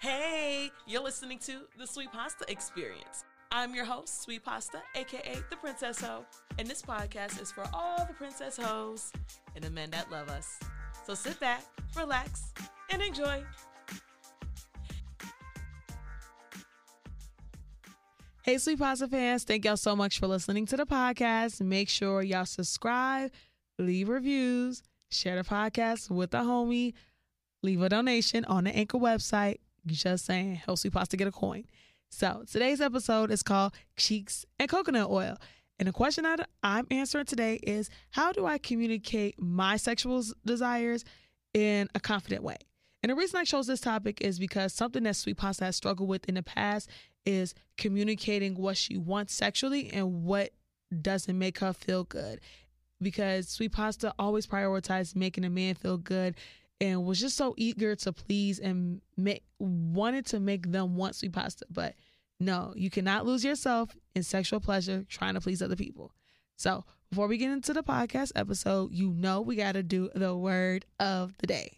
Hey, you're listening to the Sweet Pasta Experience. I'm your host, Sweet Pasta, aka the Princess Ho, and this podcast is for all the princess hoes and the men that love us. So sit back, relax, and enjoy. Hey, Sweet Pasta fans, thank y'all so much for listening to the podcast. Make sure y'all subscribe, leave reviews, share the podcast with a homie, leave a donation on the Anchor website just saying, help Sweet Pasta get a coin. So today's episode is called Cheeks and Coconut Oil. And the question that I'm answering today is how do I communicate my sexual desires in a confident way? And the reason I chose this topic is because something that Sweet Pasta has struggled with in the past is communicating what she wants sexually and what doesn't make her feel good. Because Sweet Pasta always prioritized making a man feel good and was just so eager to please and make, wanted to make them want sweet pasta. But no, you cannot lose yourself in sexual pleasure trying to please other people. So before we get into the podcast episode, you know we got to do the word of the day.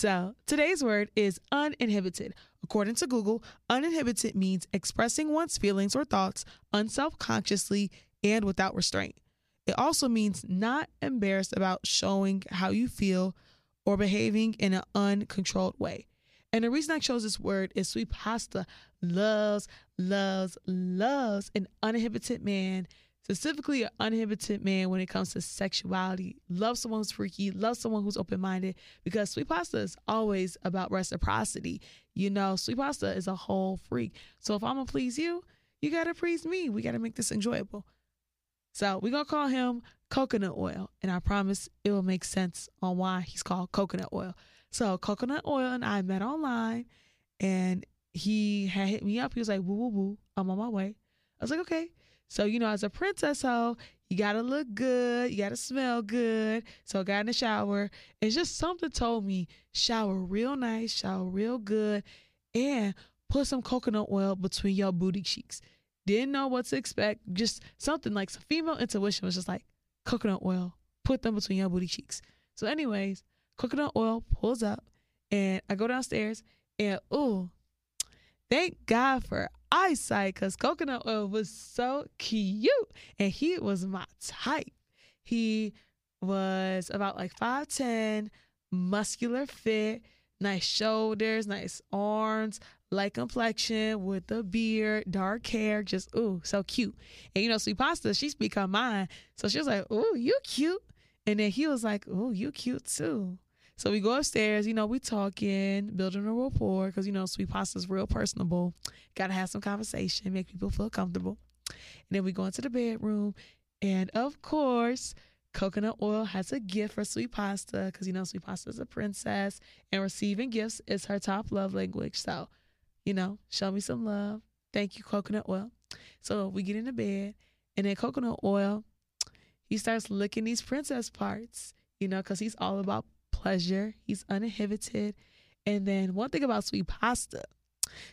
So today's word is uninhibited. According to Google, uninhibited means expressing one's feelings or thoughts unself consciously and without restraint. It also means not embarrassed about showing how you feel or behaving in an uncontrolled way. And the reason I chose this word is Sweet Pasta loves, loves, loves an uninhibited man specifically an uninhibited man when it comes to sexuality. Love someone who's freaky, love someone who's open minded because Sweet Pasta is always about reciprocity. You know, Sweet Pasta is a whole freak. So if I'm gonna please you, you gotta please me. We gotta make this enjoyable. So we're gonna call him coconut oil, and I promise it will make sense on why he's called coconut oil. So coconut oil and I met online, and he had hit me up. He was like, "Woo woo woo, I'm on my way." I was like, "Okay." So, you know, as a princess hoe, you gotta look good, you gotta smell good. So I got in the shower. It's just something told me shower real nice, shower real good, and put some coconut oil between your booty cheeks. Didn't know what to expect. Just something like some female intuition was just like coconut oil, put them between your booty cheeks. So, anyways, coconut oil pulls up, and I go downstairs, and oh, thank God for eyesight because coconut oil was so cute and he was my type. He was about like 5'10, muscular fit, nice shoulders, nice arms, light complexion with a beard, dark hair, just ooh, so cute. And you know, Sweet Pasta, she's become mine. So she was like, ooh, you cute. And then he was like, ooh, you cute too. So we go upstairs, you know, we talking, building a rapport, because you know, Sweet Pasta's real personable. Gotta have some conversation, make people feel comfortable. And then we go into the bedroom, and of course, coconut oil has a gift for Sweet Pasta, because you know, Sweet Pasta is a princess, and receiving gifts is her top love language. So, you know, show me some love. Thank you, coconut oil. So we get into bed, and then coconut oil, he starts licking these princess parts, you know, because he's all about pleasure. He's uninhibited. And then one thing about Sweet Pasta.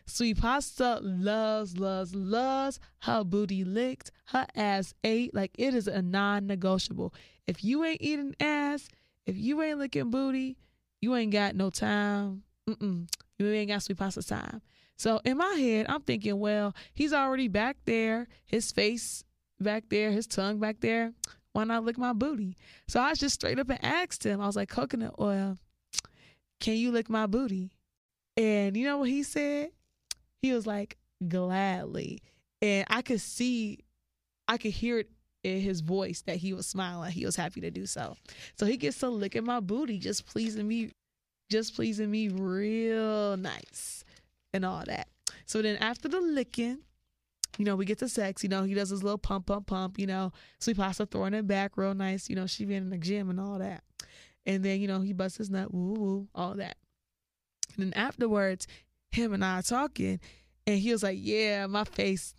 Sweet Pasta loves, loves, loves her booty licked, her ass ate. Like it is a non negotiable. If you ain't eating ass, if you ain't licking booty, you ain't got no time. Mm-mm. You ain't got Sweet Pasta time. So in my head, I'm thinking, well, he's already back there, his face back there, his tongue back there why not lick my booty? So I just straight up and asked him, I was like, coconut oil, can you lick my booty? And you know what he said? He was like, gladly. And I could see, I could hear it in his voice that he was smiling. He was happy to do so. So he gets to licking my booty, just pleasing me, just pleasing me real nice and all that. So then after the licking, you know, we get to sex, you know, he does his little pump, pump, pump, you know, Sweet Pasta throwing it back real nice, you know, she been in the gym and all that. And then, you know, he busts his nut, woo, woo, all that. And then afterwards, him and I are talking, and he was like, Yeah, my face,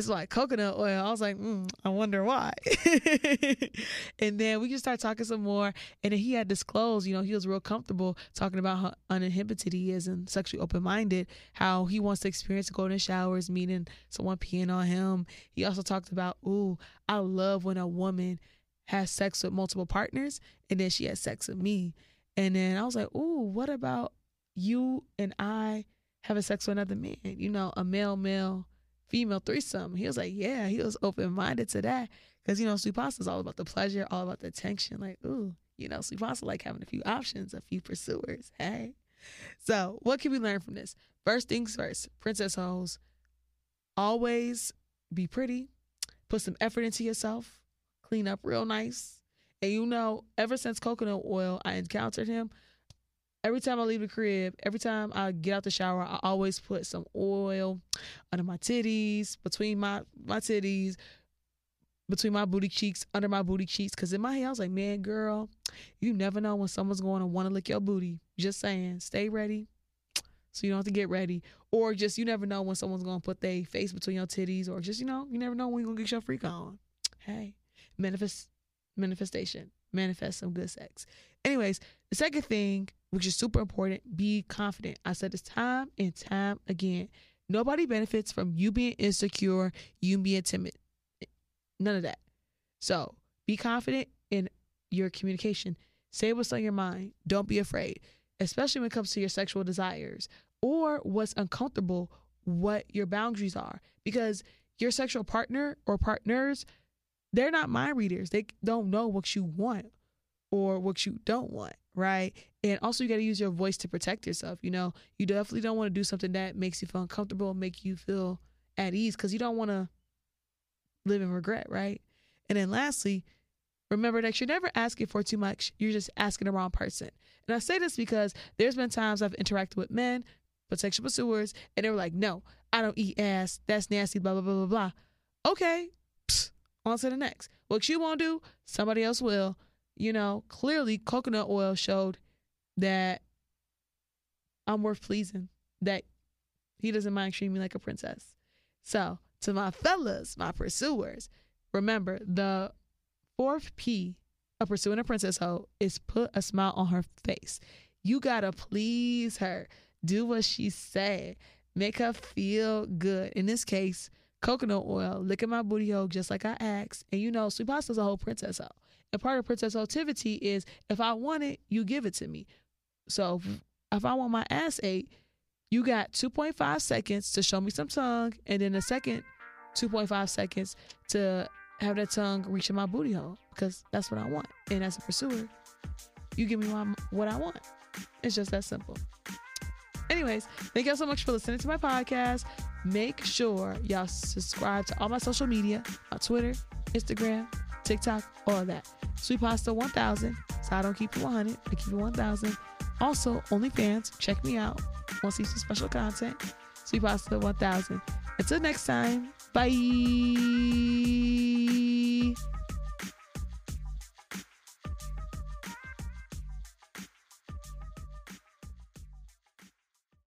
it's like coconut oil. I was like, mm, I wonder why. and then we just started talking some more. And then he had disclosed, you know, he was real comfortable talking about how uninhibited he is and sexually open minded, how he wants to experience golden showers, meaning someone peeing on him. He also talked about, ooh, I love when a woman has sex with multiple partners and then she has sex with me. And then I was like, ooh, what about you and I having sex with another man? You know, a male, male, female threesome. He was like, yeah, he was open minded to that. Cause you know, sweet pasta is all about the pleasure, all about the attention. Like, ooh, you know, sweet pasta like having a few options, a few pursuers. Hey. So what can we learn from this? First things first, princess hoes, always be pretty, put some effort into yourself, clean up real nice. And you know, ever since coconut oil, I encountered him. Every time I leave the crib, every time I get out the shower, I always put some oil under my titties, between my my titties, between my booty cheeks, under my booty cheeks. Cause in my head, I was like, man, girl, you never know when someone's going to want to lick your booty. Just saying, stay ready so you don't have to get ready. Or just you never know when someone's gonna put their face between your titties, or just you know, you never know when you're gonna get your freak on. Hey, manifest manifestation. Manifest some good sex. Anyways, the second thing, which is super important, be confident. I said this time and time again. Nobody benefits from you being insecure, you being timid. None of that. So be confident in your communication. Say what's on your mind. Don't be afraid especially when it comes to your sexual desires or what's uncomfortable, what your boundaries are. Because your sexual partner or partners, they're not mind readers. They don't know what you want or what you don't want, right? And also, you got to use your voice to protect yourself. You know, you definitely don't want to do something that makes you feel uncomfortable, make you feel at ease, because you don't want to live in regret, right? And then lastly, Remember that you're never asking for too much. You're just asking the wrong person. And I say this because there's been times I've interacted with men, potential pursuers, and they were like, no, I don't eat ass. That's nasty, blah, blah, blah, blah, blah. Okay, Psst, on to the next. What you won't do, somebody else will. You know, clearly coconut oil showed that I'm worth pleasing, that he doesn't mind treating me like a princess. So, to my fellas, my pursuers, remember the fourth P of pursuing a princess hoe is put a smile on her face. You gotta please her. Do what she said. Make her feel good. In this case, coconut oil, lick at my booty hole just like I asked. And you know, sweet pasta's a whole princess hoe. And part of princess activity is if I want it, you give it to me. So if mm. I want my ass ate, you got 2.5 seconds to show me some tongue, and then a second 2.5 seconds to have that tongue reaching my booty hole because that's what I want. And as a pursuer, you give me my, what I want. It's just that simple. Anyways, thank y'all so much for listening to my podcast. Make sure y'all subscribe to all my social media my Twitter, Instagram, TikTok, all of that. Sweet Pasta 1000. So I don't keep you 100, I keep you 1000. Also, OnlyFans, check me out. Want to see some special content? Sweet Pasta 1000. Until next time, bye.